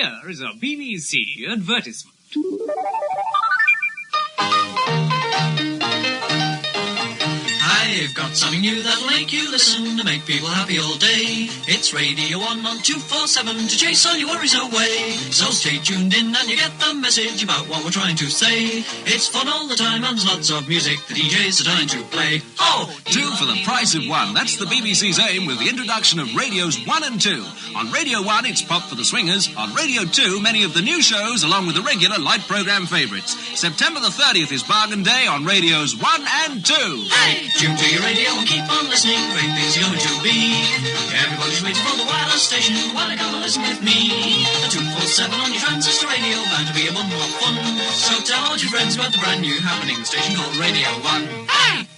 Here is a BBC advertisement. I've got something new that'll make you listen to make people happy all day. It's Radio 1 on 247 to chase all your worries away. So stay tuned in and you get the message about what we're trying to say. It's fun all the time and there's lots of music the DJs are trying to play. Oh, Two for the price of one. That's the BBC's aim with the introduction of radios 1 and 2. On Radio 1, it's Pop for the Swingers. On Radio 2, many of the new shows, along with the regular light programme favourites. September the 30th is Bargain Day on radios 1 and 2. Hey, tune to your radio and keep on listening. Great things are going to be. Everybody's waiting for the wireless station while they come and listen with me. The 247 on your transistor radio, bound to be a bundle of fun. So tell all your friends about the brand new happening station called Radio 1. Hey!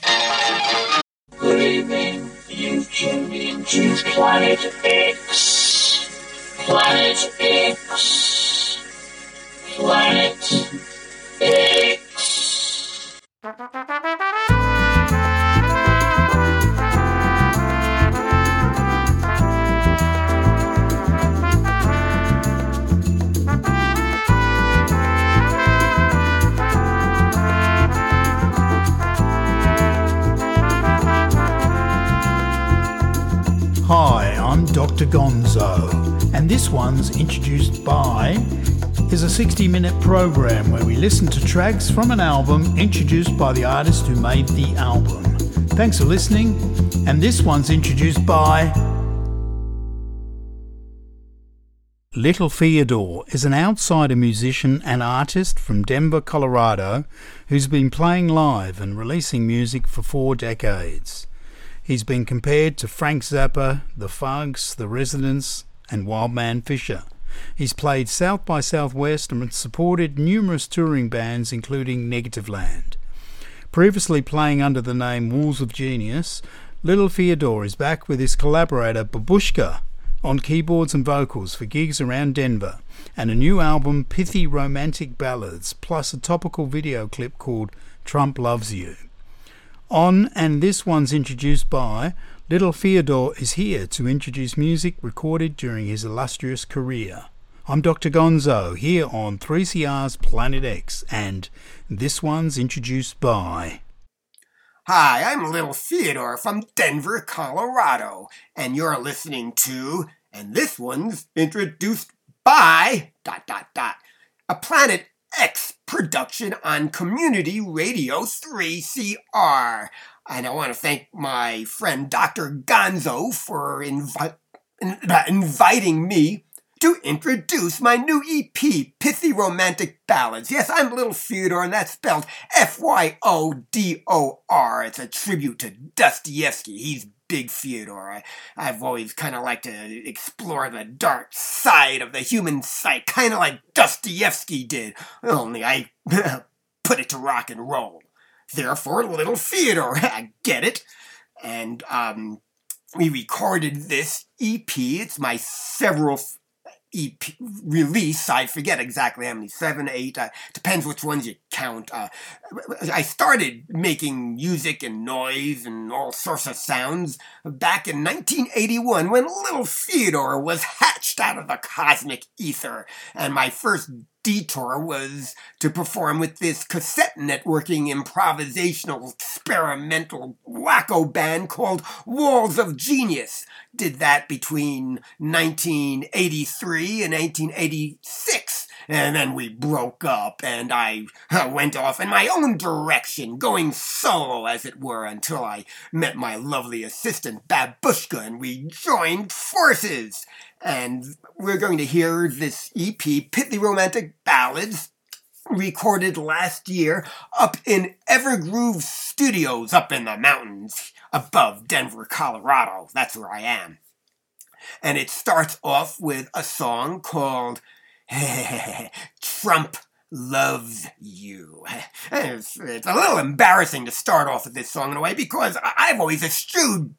Good evening. You've tuned into Planet X. Planet X. Planet X. I'm Dr. Gonzo, and this one's introduced by is a 60 minute program where we listen to tracks from an album introduced by the artist who made the album. Thanks for listening, and this one's introduced by Little Fyodor is an outsider musician and artist from Denver, Colorado, who's been playing live and releasing music for four decades. He's been compared to Frank Zappa, The Fugs, The Residents, and Wild Man Fischer. He's played South by Southwest and supported numerous touring bands, including Negativland. Previously playing under the name Walls of Genius, Little Fyodor is back with his collaborator Babushka on keyboards and vocals for gigs around Denver, and a new album, Pithy Romantic Ballads, plus a topical video clip called Trump Loves You. On and this one's introduced by Little Fyodor is here to introduce music recorded during his illustrious career. I'm Dr. Gonzo here on 3CR's Planet X, and this one's introduced by. Hi, I'm Little Fyodor from Denver, Colorado, and you're listening to, and this one's introduced by, dot, dot, dot, a Planet X production on Community Radio 3CR. And I want to thank my friend Dr. Gonzo for invi- in- inviting me to introduce my new EP, Pithy Romantic Ballads. Yes, I'm Little Fyodor, and that's spelled F Y O D O R. It's a tribute to Dostoevsky. He's Big Fyodor. I, I've always kind of liked to explore the dark side of the human psyche, kind of like Dostoevsky did, only I put it to rock and roll. Therefore, Little Fyodor, I get it. And, um, we recorded this EP. It's my several EP release. I forget exactly how many, seven, eight, uh, depends which ones you count. Uh, I started making music and noise and all sorts of sounds back in 1981 when little Fyodor was hatched out of the cosmic ether. And my first detour was to perform with this cassette networking improvisational experimental wacko band called Walls of Genius. Did that between 1983 and 1986. And then we broke up and I uh, went off in my own direction, going solo as it were, until I met my lovely assistant Babushka and we joined forces. And we're going to hear this EP, Pithy Romantic Ballads, recorded last year up in Evergroove Studios up in the mountains above Denver, Colorado. That's where I am. And it starts off with a song called Trump Loves You. It's, it's a little embarrassing to start off with this song in a way because I've always eschewed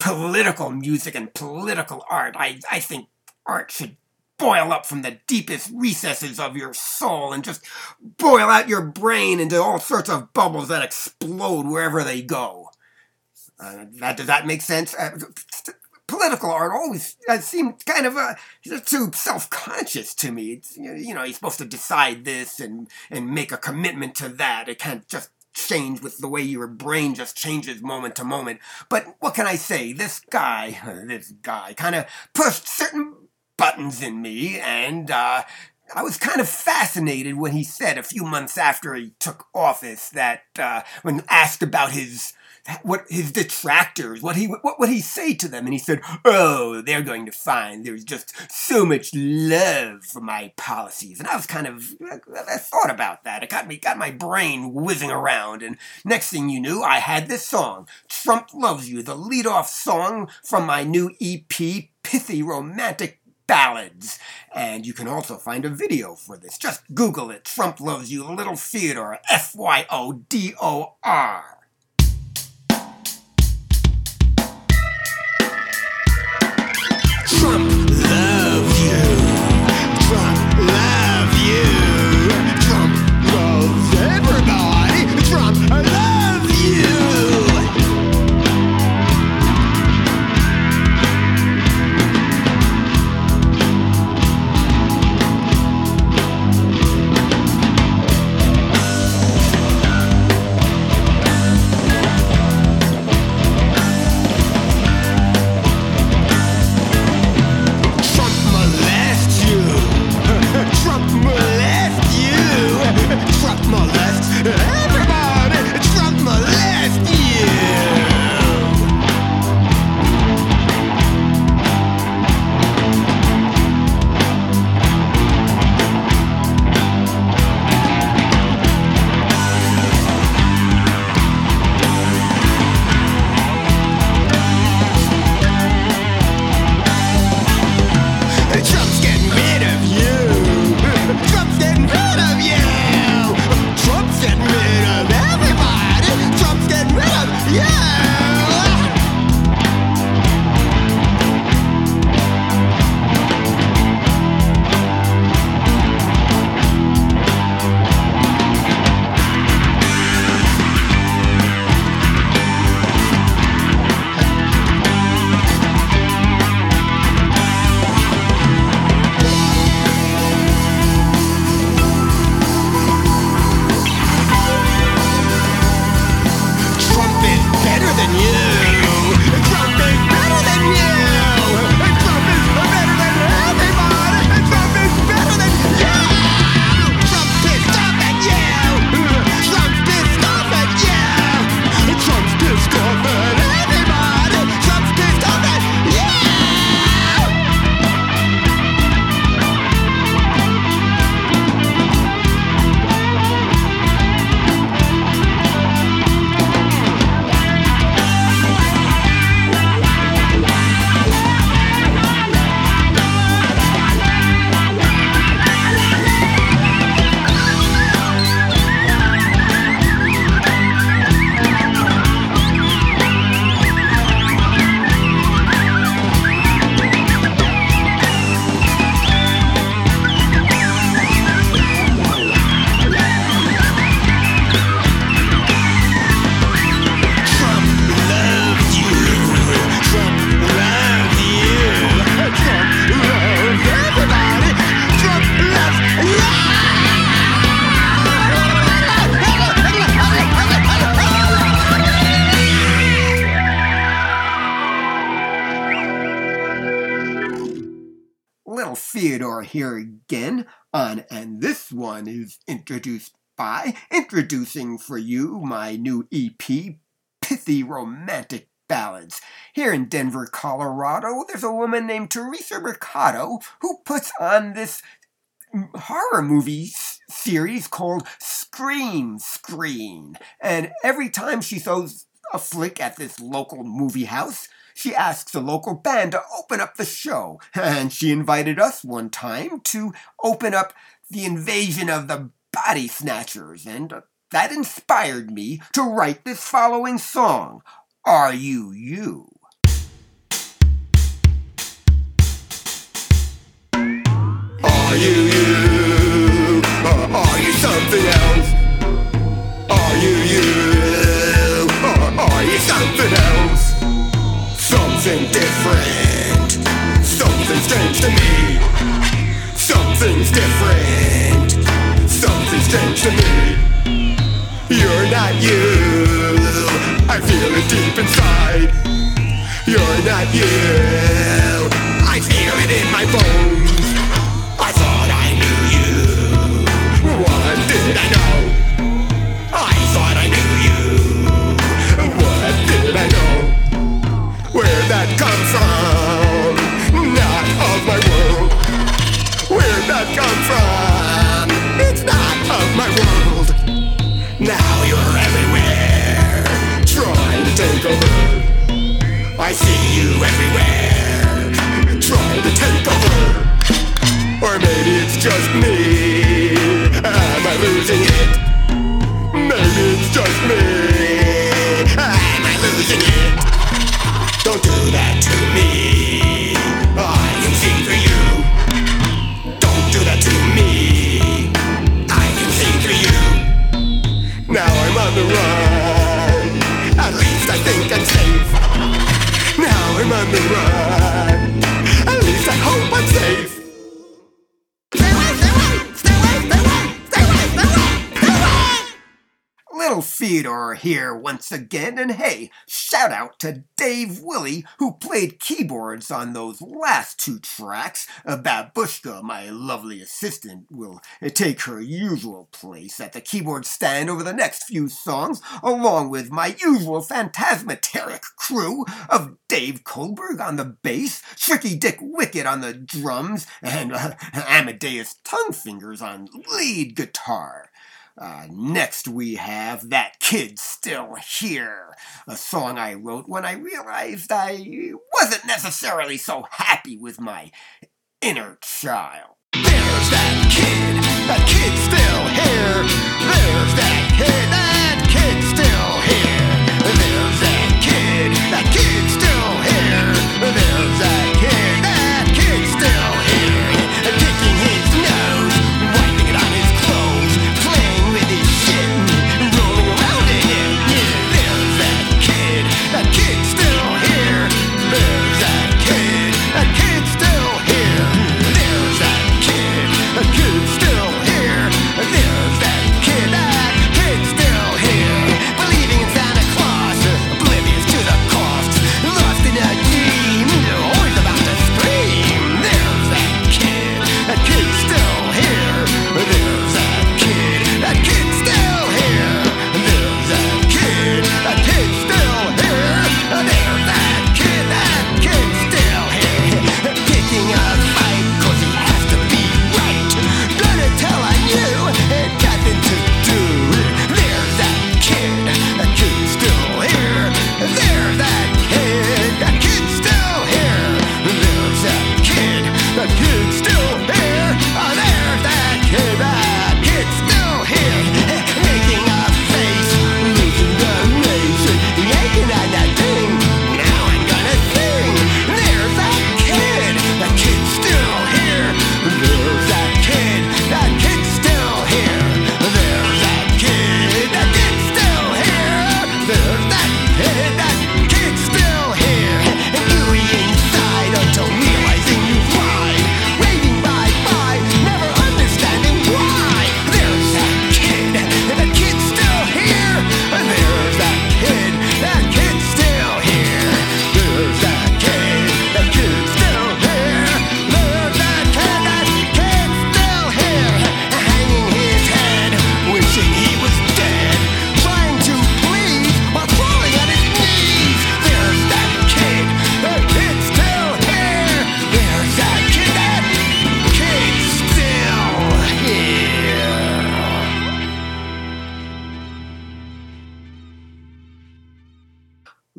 political music and political art. I, I think art should boil up from the deepest recesses of your soul and just boil out your brain into all sorts of bubbles that explode wherever they go. Uh, that does that make sense? Uh, political art always uh, seemed kind of uh, too self-conscious to me. It's, you know, you're supposed to decide this and and make a commitment to that. It can't just change with the way your brain just changes moment to moment. But what can I say? This guy, this guy, kind of pushed certain buttons in me, and uh, I was kind of fascinated when he said a few months after he took office that uh, when asked about his what his detractors, what he what would he say to them? And he said, "Oh, they're going to find there's just so much love for my policies." And I was kind of I thought about that. It got me got my brain whizzing around. And next thing you knew, I had this song, "Trump Loves You," the lead-off song from my new EP, Pithy Romantic ballads. And you can also find a video for this. Just Google it. Trump Loves You, a Little Fyodor, F Y O D O R. Trump Little Fyodor here again on and this one is introduced by introducing for you my new EP pithy romantic ballads. Here in Denver, Colorado, there's a woman named Teresa Mercado who puts on this horror movie series called Scream Screen. And every time she throws a flick at this local movie house, she asked a local band to open up the show. And she invited us one time to open up the invasion of the body snatchers. And that inspired me to write this following song Are You You? Are you you? Or are you something else? strange to me. Something's different. Something's strange to me. You're not you. I feel it deep inside. You're not you. I feel it in my bones. Everywhere, trying to take over. Or maybe it's just me. Once again, and hey, shout out to Dave Willie who played keyboards on those last two tracks. Uh, Babushka, my lovely assistant, will uh, take her usual place at the keyboard stand over the next few songs, along with my usual phantasmateric crew of Dave Kohlberg on the bass, Tricky Dick Wickett on the drums, and uh, Amadeus Tonguefingers on lead guitar. Uh, next, we have That Kid Still Here, a song I wrote when I realized I wasn't necessarily so happy with my inner child. There's that kid, that kid still here. There's that kid, that kid still here. There's that kid, that kid still here. There's that kid,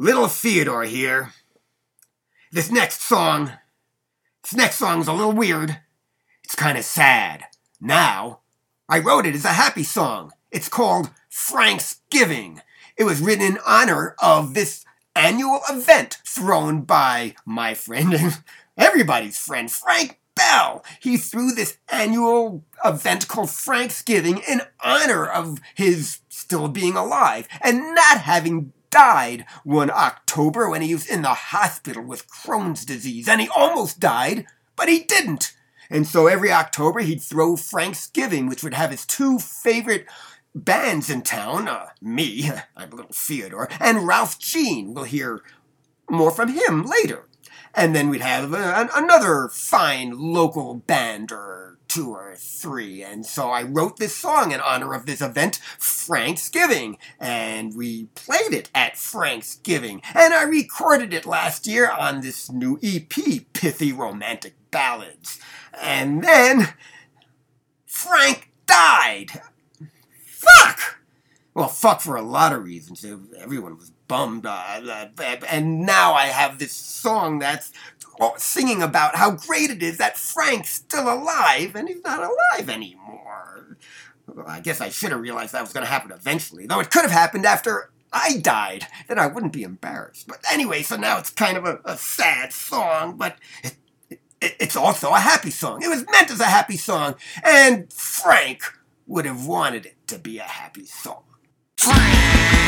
Little Fyodor here. This next song, this next song's a little weird. It's kind of sad. Now, I wrote it as a happy song. It's called Frank's Giving. It was written in honor of this annual event thrown by my friend and everybody's friend, Frank Bell. He threw this annual event called Franksgiving in honor of his still being alive and not having died one October when he was in the hospital with Crohn's disease. And he almost died, but he didn't. And so every October he'd throw Franksgiving, which would have his two favorite bands in town uh, me, I'm a little Fyodor, and Ralph Jean. We'll hear more from him later. And then we'd have uh, another fine local band or two or three. And so I wrote this song in honor of this event, Franksgiving. And we played it at Franksgiving. And I recorded it last year on this new EP, Pithy Romantic Ballads. And then Frank died. Fuck! Well, fuck for a lot of reasons. Everyone was bummed. Uh, and now I have this song that's singing about how great it is that Frank's still alive and he's not alive anymore. Well, I guess I should have realized that was going to happen eventually, though it could have happened after I died. Then I wouldn't be embarrassed. But anyway, so now it's kind of a, a sad song, but it, it, it's also a happy song. It was meant as a happy song, and Frank would have wanted it to be a happy song. We're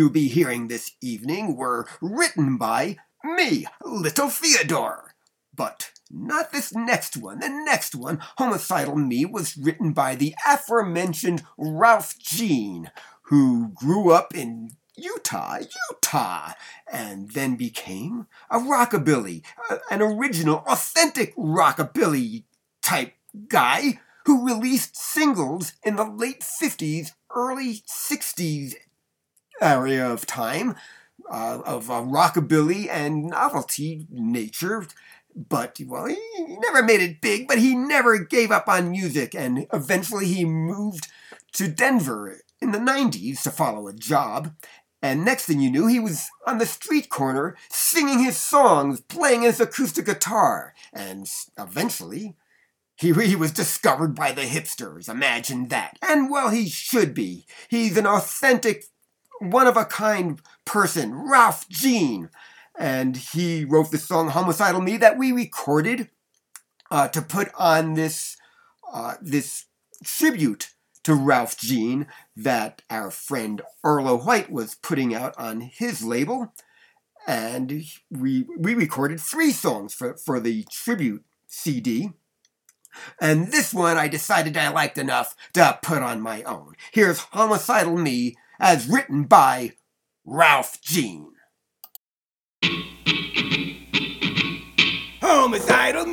you'll be hearing this evening were written by me, Little Fyodor. But not this next one. The next one, Homicidal Me, was written by the aforementioned Ralph Jean, who grew up in Utah, Utah, and then became a rockabilly, an original, authentic rockabilly type guy who released singles in the late 50s, early 60s area of time uh, of a rockabilly and novelty nature. But, well, he, he never made it big, but he never gave up on music, and eventually he moved to Denver in the 90s to follow a job. And next thing you knew, he was on the street corner singing his songs, playing his acoustic guitar. And eventually, he, he was discovered by the hipsters. Imagine that. And well, he should be. He's an authentic, one of a kind person, Ralph Jean. And he wrote the song Homicidal Me that we recorded uh, to put on this, uh, this tribute to Ralph Jean that our friend Arlo White was putting out on his label. And we, we recorded three songs for, for the tribute CD. And this one I decided I liked enough to put on my own. Here's Homicidal Me as written by Ralph Jean. Homicidal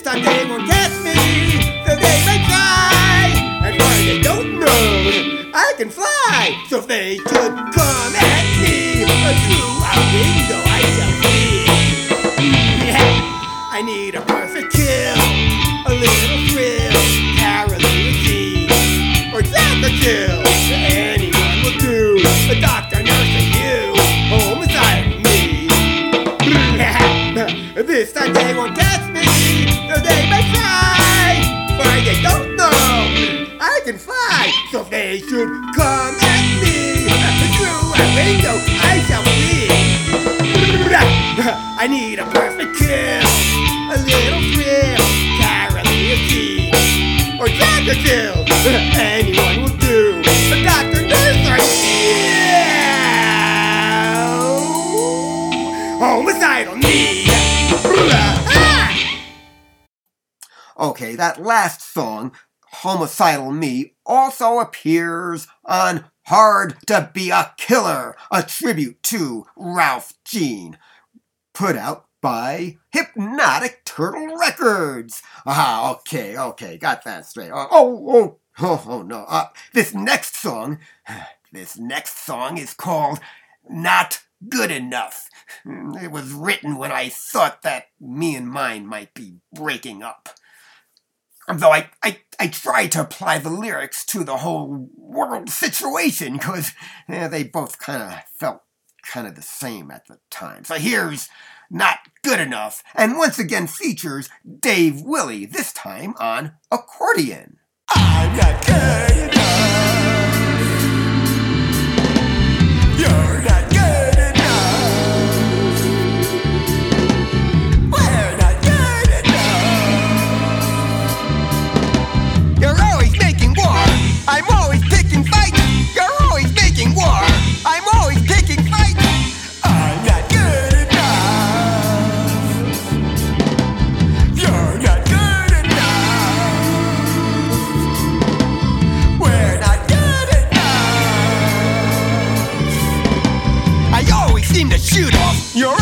This time they won't catch me. So they may try. And why they don't know, I can fly. So if they should come at me through a window, I shall see. Yeah, I need a perfect kill, a little thrill, paralysis, or death or kill. Anyone will do. A doctor, nurse, and you, homicide me. this time can fly. So they should come at me through a window, I shall see. I need a perfect kill, a little thrill, paralysis, or dagger kill. Anyone will do. A doctor, nurse, or you. Homicidal me. Ah! Okay, that last song, Homicidal Me, also appears on Hard to Be a Killer, a tribute to Ralph Jean, put out by Hypnotic Turtle Records. Ah, okay, okay, got that straight. Oh, oh, oh, oh, oh no. Uh, this next song, this next song is called Not Good Enough. It was written when I thought that me and mine might be breaking up. Though I, I, I tried to apply the lyrics to the whole world situation because eh, they both kind of felt kind of the same at the time. So here's Not Good Enough, and once again features Dave Willie, this time on accordion. I'm not good enough. You're not shoot off. You're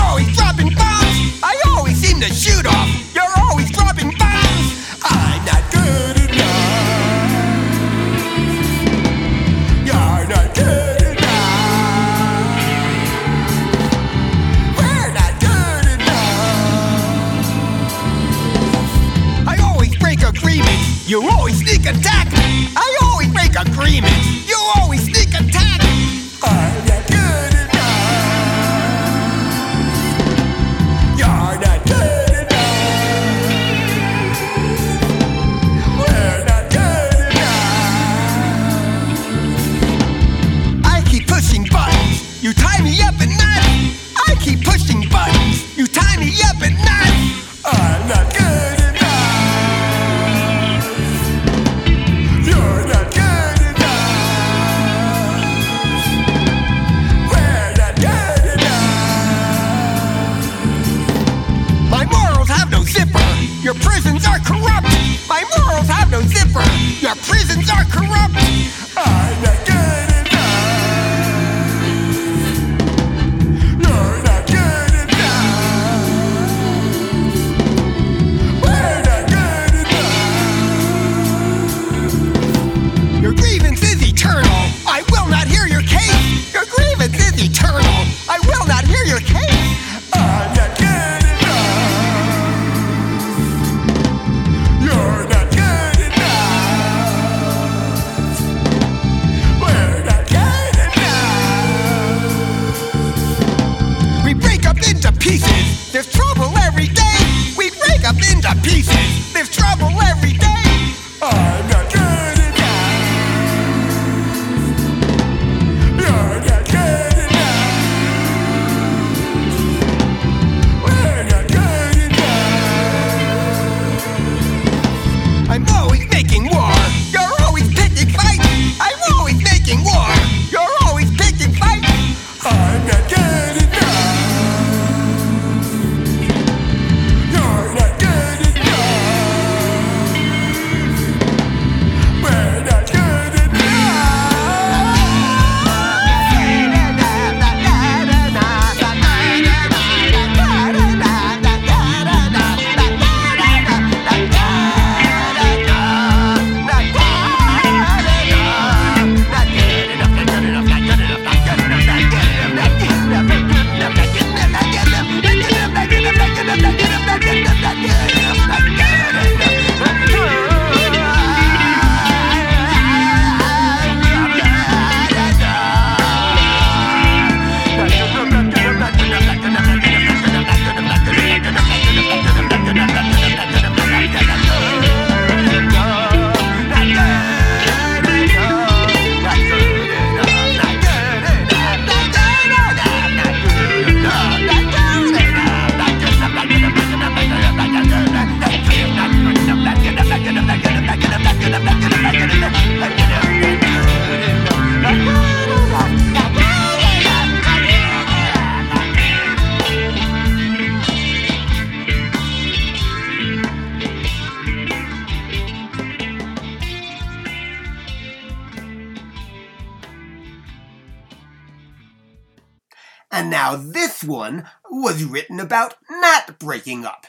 this one was written about not breaking up.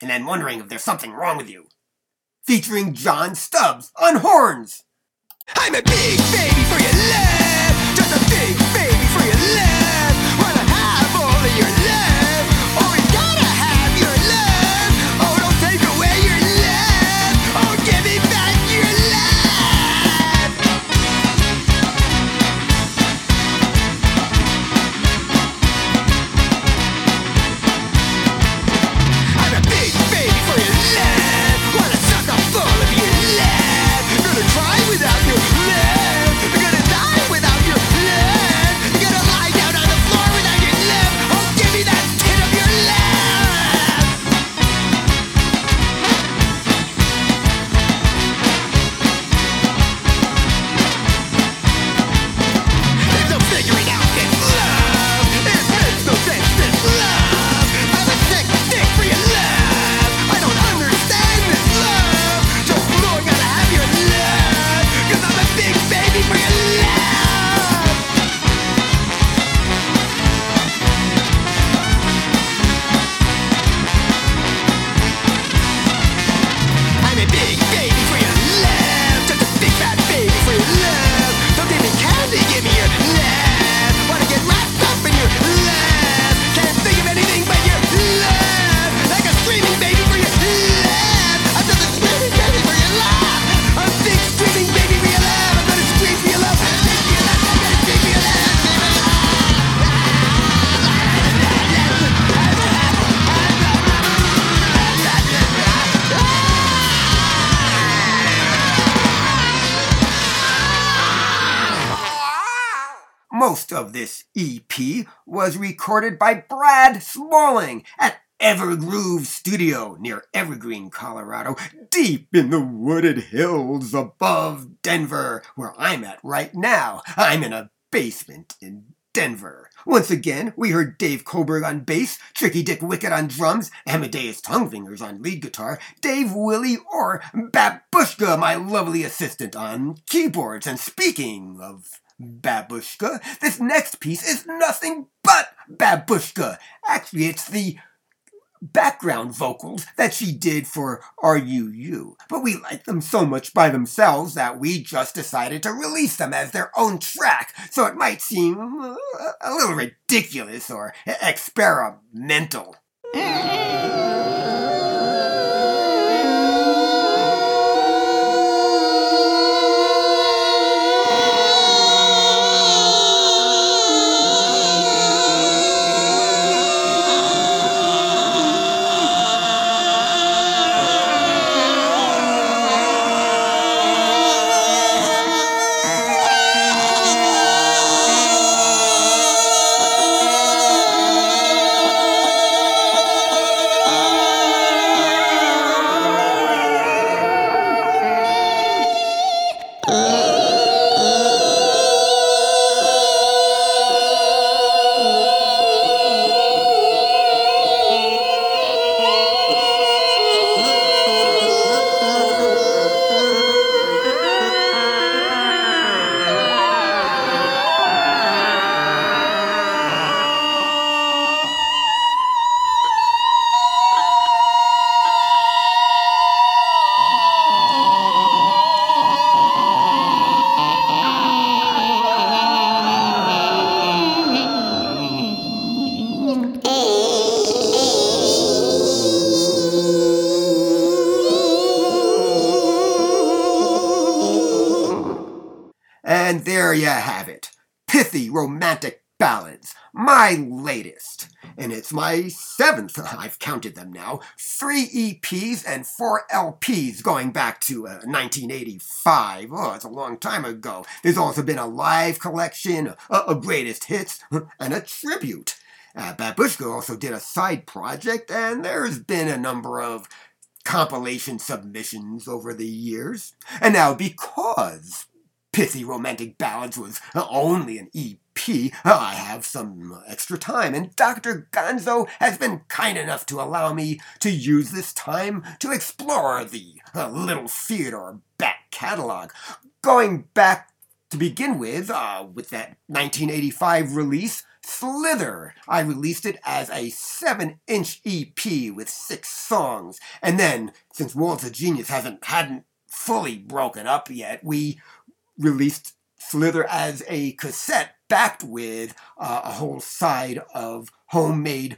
And then wondering if there's something wrong with you. Featuring John Stubbs on horns. I'm a big baby for your love, just a big baby for your love. This EP was recorded by Brad Smalling at Evergroove Studio near Evergreen, Colorado, deep in the wooded hills above Denver, where I'm at right now. I'm in a basement in Denver. Once again, we heard Dave Coburg on bass, Tricky Dick Wicked on drums, Amadeus Tonguefingers on lead guitar, Dave Willie or Babushka, my lovely assistant, on keyboards. And speaking of Babushka, this next piece is nothing but Babushka. Actually, it's the background vocals that she did for RUU. But we like them so much by themselves that we just decided to release them as their own track, so it might seem a little ridiculous or experimental. Latest. And it's my seventh, I've counted them now. Three EPs and four LPs going back to uh, 1985. Oh, it's a long time ago. There's also been a live collection, a, a greatest hits, and a tribute. Uh, Babushka also did a side project, and there's been a number of compilation submissions over the years. And now, because Pithy Romantic Ballads was only an EP, I have some extra time, and Dr. Gonzo has been kind enough to allow me to use this time to explore the uh, Little Fyodor back catalog, going back to begin with, uh, with that 1985 release, Slither. I released it as a 7 inch EP with six songs. And then, since Walls of Genius hasn't hadn't fully broken up yet, we released Slither as a cassette backed with uh, a whole side of homemade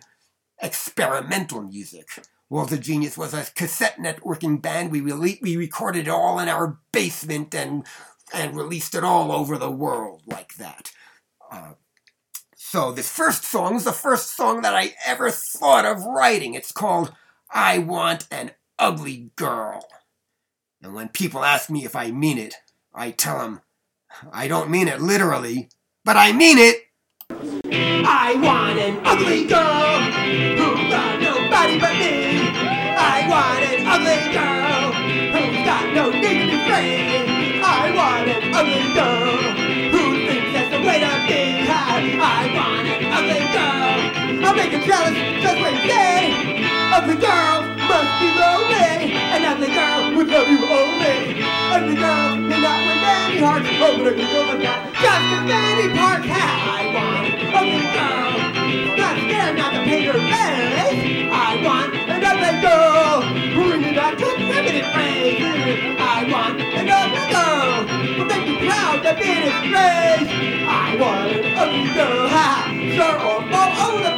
experimental music. Walls of Genius was a cassette networking band. We, rele- we recorded it all in our basement and and released it all over the world like that. Uh, so this first song is the first song that I ever thought of writing. It's called I Want an Ugly Girl. And when people ask me if I mean it, I tell them I don't mean it literally, but I mean it. I want an ugly girl who's got nobody but me. I want an ugly girl who's got no need to be. I want an ugly girl who thinks that's the way to be. I want an ugly girl. I'll make her jealous just like they. Ugly girl must be lonely. An ugly girl would love you only. Ugly girl may not win many hearts. Oh, but ugly girls have got just as many parts. I want oh, an ugly girl. Not scared not to paint her face. I want an ugly girl. Bring me back to a primitive phrase. I want an ugly girl. Will make me proud to be disgraced. I want an ugly girl. Ha! Sure or all over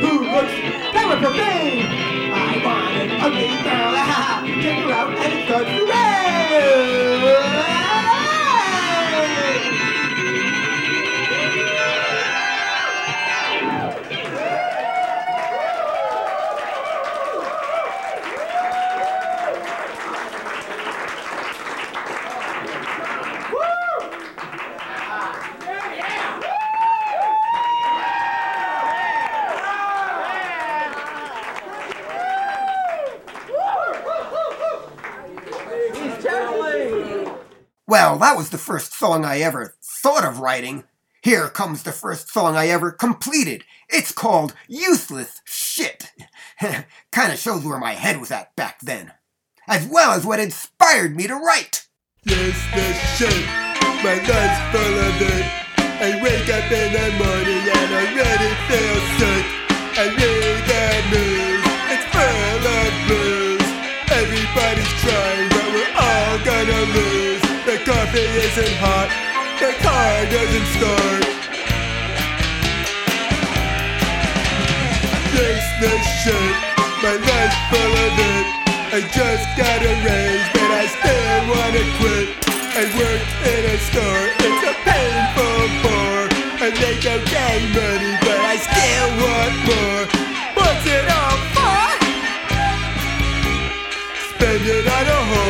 who looks kind of profane. I want an ugly girl. Song I ever thought of writing. Here comes the first song I ever completed. It's called Useless Shit. kind of shows where my head was at back then, as well as what inspired me to write. Useless shit, my life's full of it. I wake up in the morning and I really feel sick. I read the news, it's full of blues. Everybody's trying, but we're all gonna lose. The coffee isn't hot, the car doesn't start. Useless shit, my life's full of it. I just got a raise, but I still wanna quit. I work in a store, it's a painful bore. I make okay money, but I still want more. What's it all for? Spend it on a whore.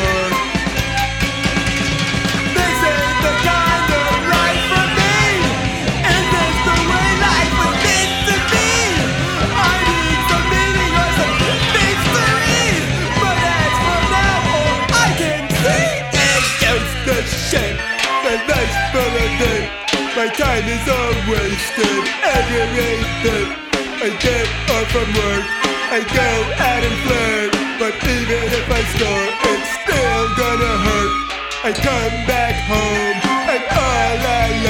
Wasted. Aggravated. I get off from work. I go out and flirt. But even if I start, it's still gonna hurt. I come back home, I'm all. I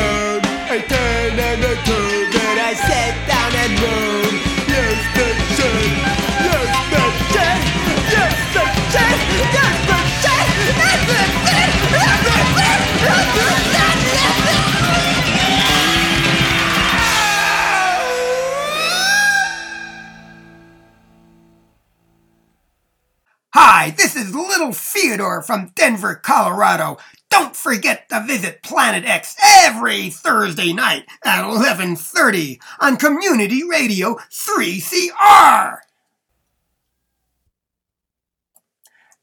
Fyodor from Denver, Colorado. Don't forget to visit Planet X every Thursday night at 11:30 on Community Radio 3CR.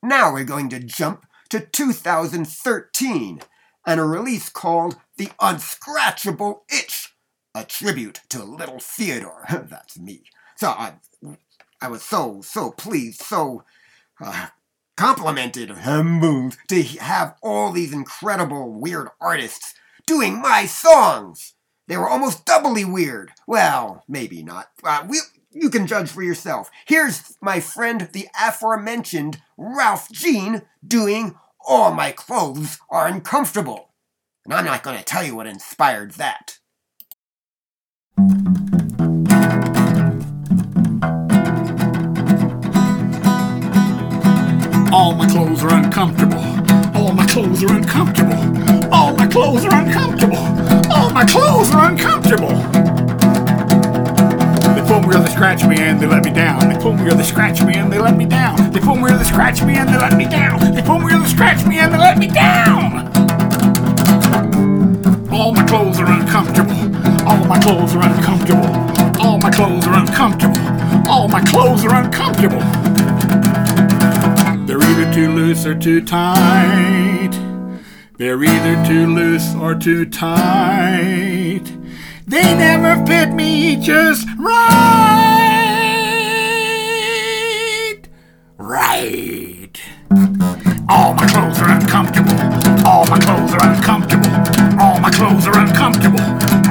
Now we're going to jump to 2013 and a release called The Unscratchable Itch, a tribute to Little Fyodor. That's me. So, uh, I was so, so pleased, so uh, complimented, humbled to have all these incredible, weird artists doing my songs. They were almost doubly weird. Well, maybe not. Uh, we, you can judge for yourself. Here's my friend, the aforementioned Ralph Gean, doing All My Clothes Are Uncomfortable. And I'm not going to tell you what inspired that. All my clothes are uncomfortable. All my clothes are uncomfortable. All my clothes are uncomfortable. All my clothes are uncomfortable. They pull me or they scratch me and they let me down. They pull me or they scratch me and they let me down. They pull me or they scratch me and they let me down. They pull me or they scratch me and they let me down. All my clothes are uncomfortable. All my clothes are uncomfortable. All my clothes are uncomfortable. All my clothes are uncomfortable. They're either too loose or too tight. They're either too loose or too tight. They never fit me just right. Right. All my clothes are uncomfortable. All my clothes are uncomfortable. All my clothes are uncomfortable.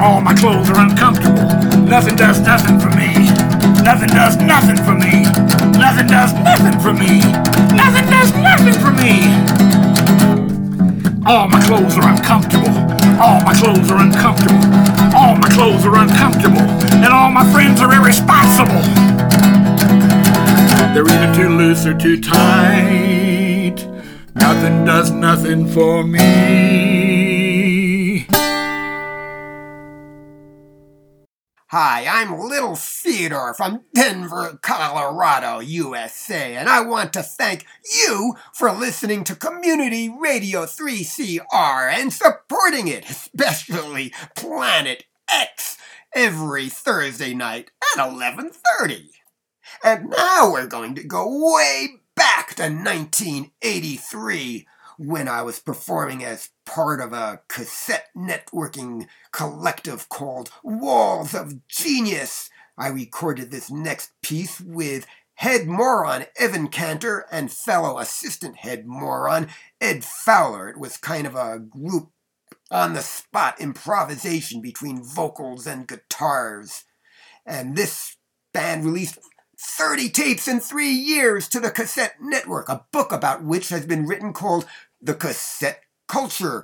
All my clothes are uncomfortable. Nothing does nothing for me. Nothing does nothing for me. Nothing does nothing for me. Nothing does nothing for me. All my clothes are uncomfortable. All my clothes are uncomfortable. All my clothes are uncomfortable. And all my friends are irresponsible. They're either too loose or too tight. Nothing does nothing for me. Hi, I'm Little Fyodor from Denver, Colorado, USA, and I want to thank you for listening to Community Radio 3CR and supporting it, especially Planet X, every Thursday night at 11:30. And now we're going to go way back to 1983 when I was performing as part of a cassette networking collective called Walls of Genius. I recorded this next piece with head moron Evan Cantor and fellow assistant head moron Ed Fowler. It was kind of a group on the spot improvisation between vocals and guitars. And this band released 30 tapes in three years to the Cassette Network, a book about which has been written called The Cassette Culture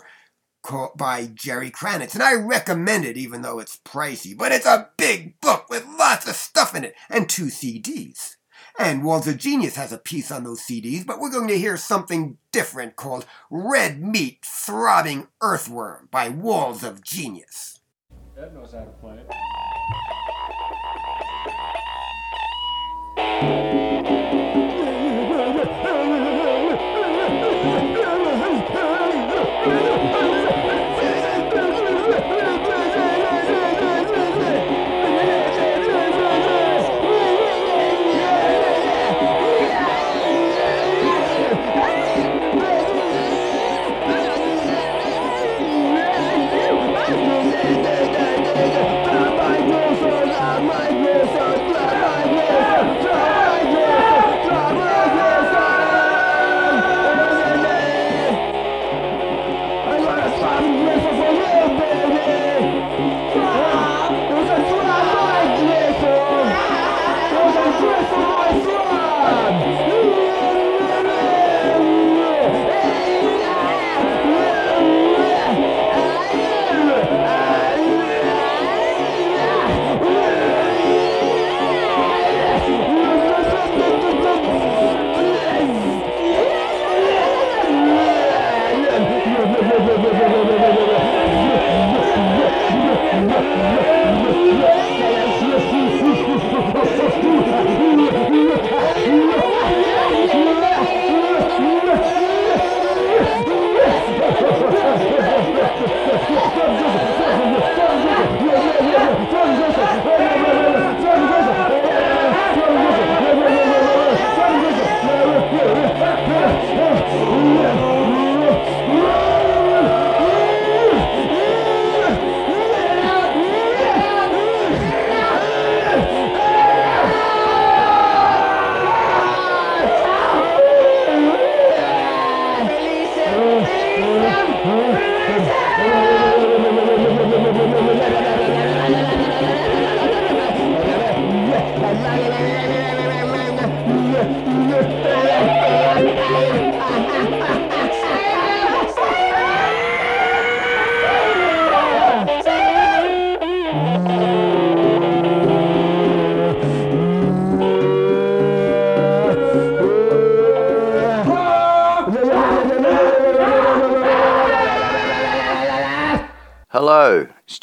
by Jerry Kranitz. And I recommend it, even though it's pricey. But it's a big book with lots of stuff in it and two CDs. And Walls of Genius has a piece on those CDs, but we're going to hear something different called Red Meat Throbbing Earthworm by Walls of Genius. Ed knows how to play it.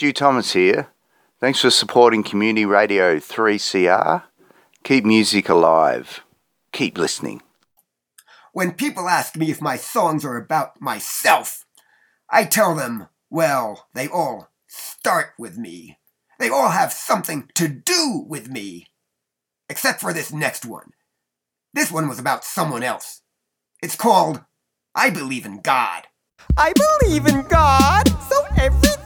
Stu Thomas here. Thanks for supporting Community Radio 3CR. Keep music alive. Keep listening. When people ask me if my songs are about myself, I tell them, well, they all start with me. They all have something to do with me. Except for this next one. This one was about someone else. It's called I Believe in God. I believe in God, so everything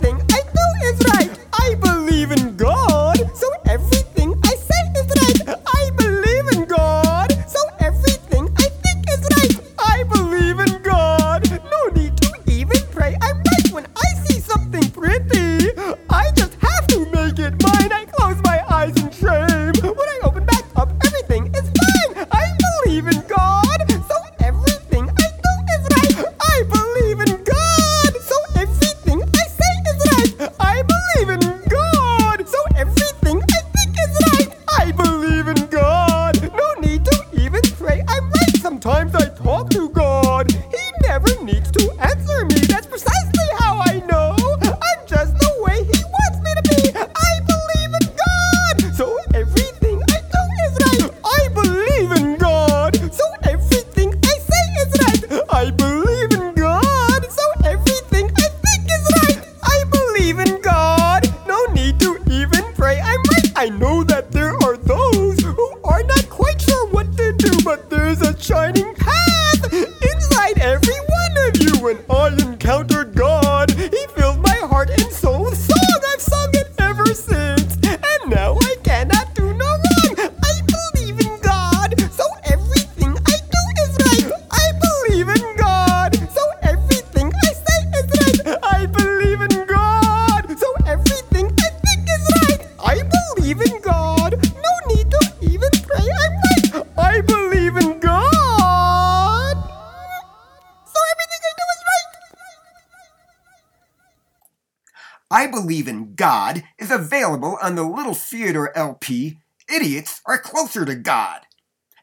Believe in God is available on the Little Fyodor LP, Idiots Are Closer to God.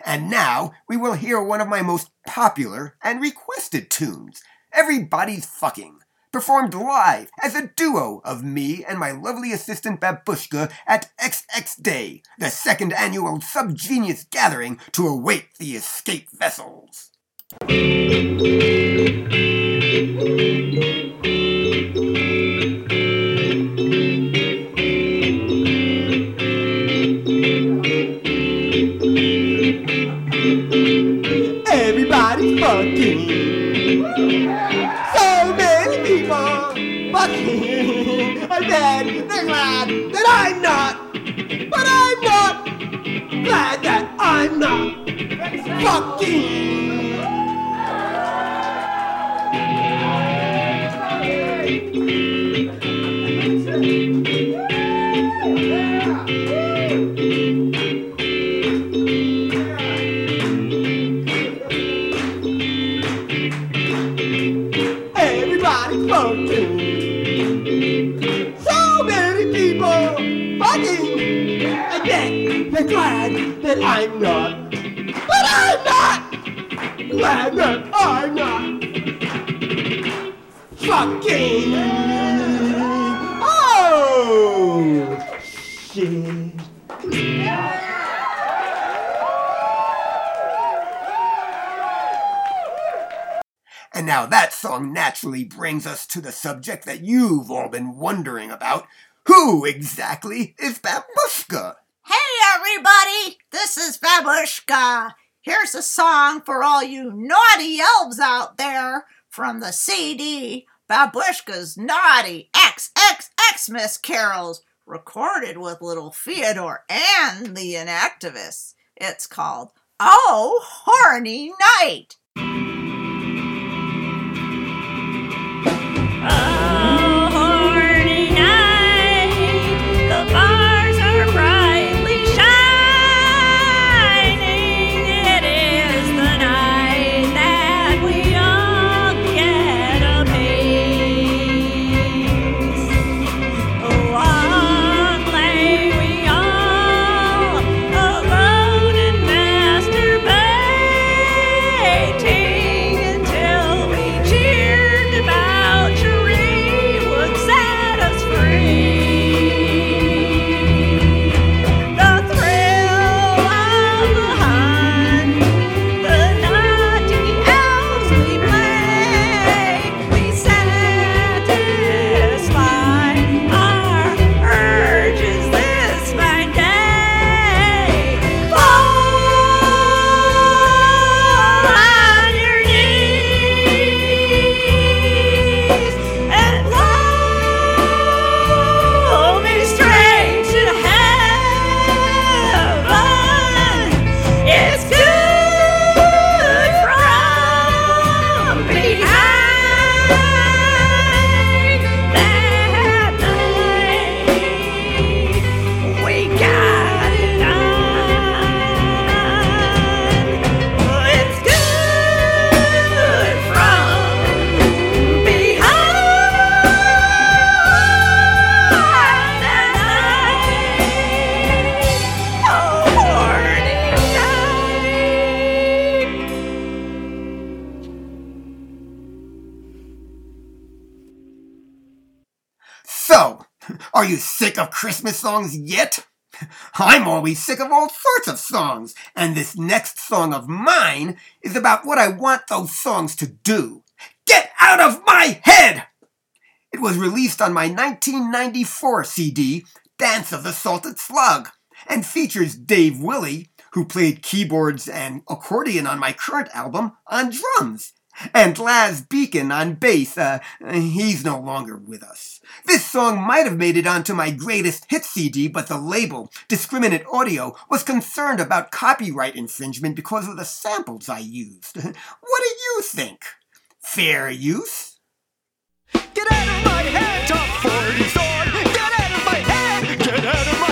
And now we will hear one of my most popular and requested tunes, Everybody's Fucking, performed live as a duo of me and my lovely assistant Babushka at XX Day, the second annual Subgenius gathering to await the escape vessels. I bet they're glad that I'm not. But I'm not glad that I'm not fucking. Everybody's glad that I'm not. But I'm not glad that I'm not fucking. Oh, shit. And now that song naturally brings us to the subject that you've all been wondering about. Who exactly is Babushka? Everybody, this is Babushka. Here's a song for all you naughty elves out there from the CD Babushka's Naughty XXXmas Carols, recorded with little Fyodor and the Inactivists. It's called Oh Horny Night. Christmas songs yet? I'm always sick of all sorts of songs, and this next song of mine is about what I want those songs to do. Get out of my head! It was released on my 1994 CD, Dance of the Salted Slug, and features Dave Willey, who played keyboards and accordion on my current album, on drums, and Laz Beacon on bass. Uh, he's no longer with us. This song might have made it onto my greatest hit CD, but the label, Discriminate Audio, was concerned about copyright infringement because of the samples I used. what do you think? Fair use? Get out of my head, top 40 song. Get out of my head. Get out of my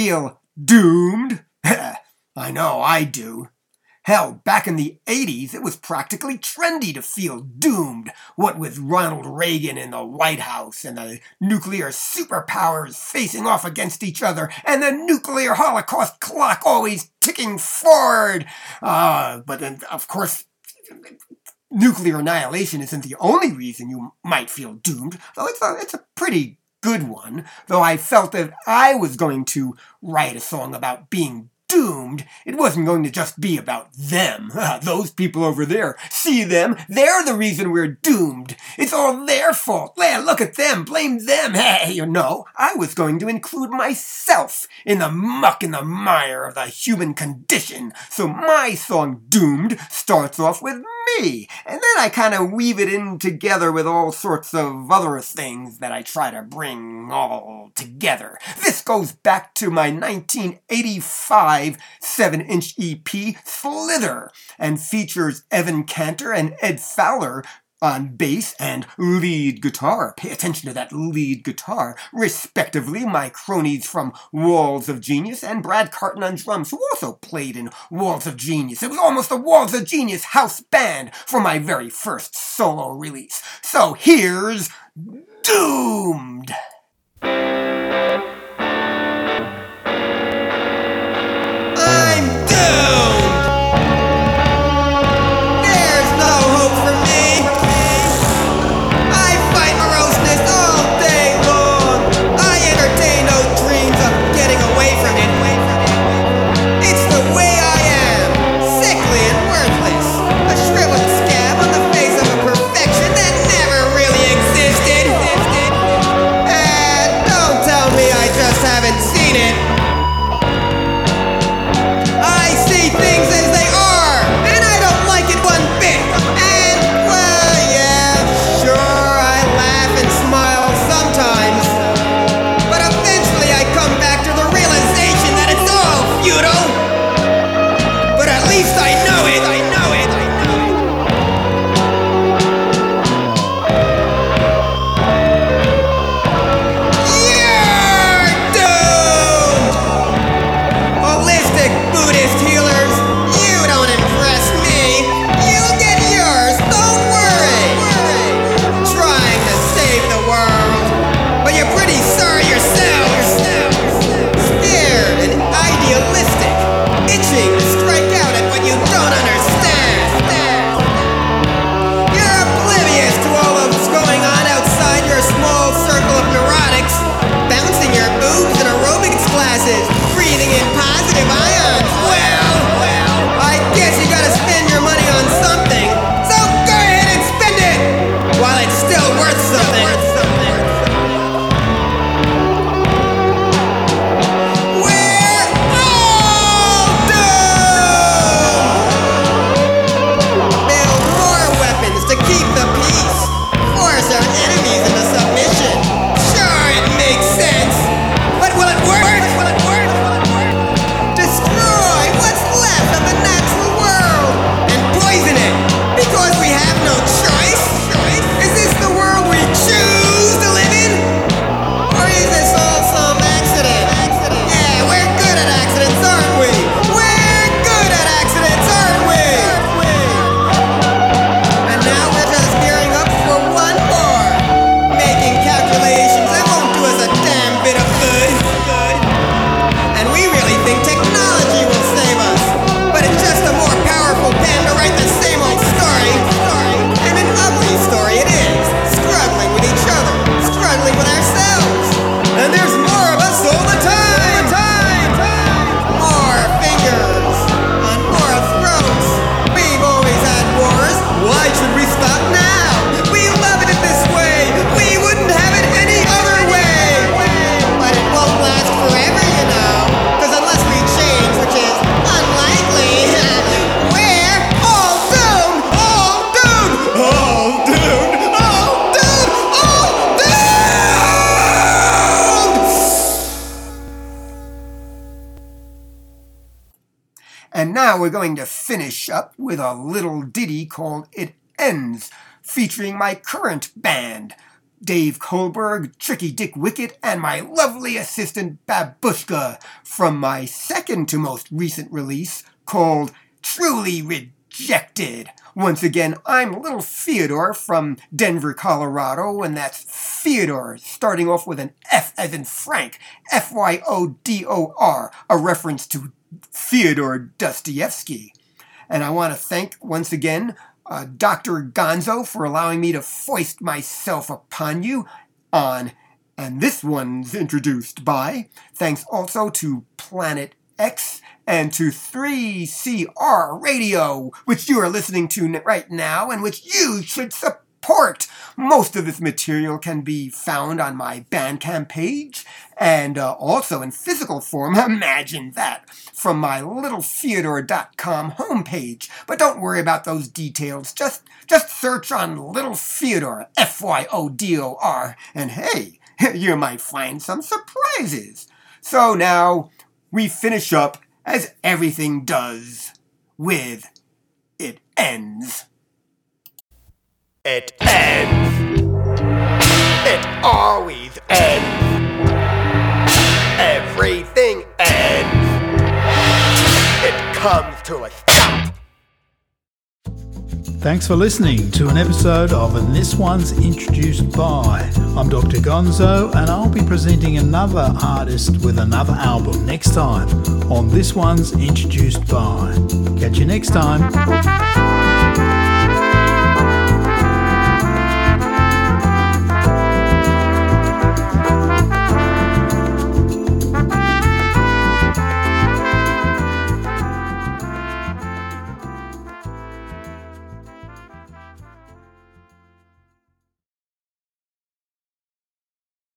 feel doomed? I know I do. Hell, back in the 80s, it was practically trendy to feel doomed. What with Ronald Reagan in the White House and the nuclear superpowers facing off against each other and the nuclear holocaust clock always ticking forward. Uh, but then, of course, nuclear annihilation isn't the only reason you might feel doomed, though it's a, it's a pretty good one. Though I felt that I was going to write a song about being doomed, it wasn't going to just be about them. Ah, those people over there. See them? They're the reason we're doomed. It's all their fault. Yeah, look at them. Blame them. Hey, you know, I was going to include myself in the muck and the mire of the human condition. So my song Doomed starts off with me. And then I kind of weave it in together with all sorts of other things that I try to bring all together. This goes back to my 1985 7 inch EP Slither and features Evan Cantor and Ed Fowler on bass and lead guitar. Pay attention to that lead guitar. Respectively, my cronies from Walls of Genius and Brad Carton on drums, who also played in Walls of Genius. It was almost a Walls of Genius house band for my very first solo release. So here's Doomed. My current band, Dave Kohlberg, Tricky Dick Wicket, and my lovely assistant Babushka from my second to most recent release called Truly Rejected. Once again, I'm Little Fyodor from Denver, Colorado, and that's Fyodor, starting off with an F as in Frank, F Y O D O R, a reference to Fyodor Dostoevsky. And I want to thank once again uh, Dr. Gonzo for allowing me to foist myself upon you on, and this one's introduced by, thanks also to Planet X and to 3CR Radio, which you are listening to right now and which you should support. Most of this material can be found on my Bandcamp page and uh, also in physical form. Imagine that from my littlefyodor.com homepage. But don't worry about those details. Just just search on Little Fyodor, F Y O D O R, and hey, you might find some surprises. So now we finish up as everything does with it ends. It ends. It always ends. Everything ends. It comes to a stop. Thanks for listening to an episode of And This One's Introduced By. I'm Dr. Gonzo, and I'll be presenting another artist with another album next time on This One's Introduced By. Catch you next time.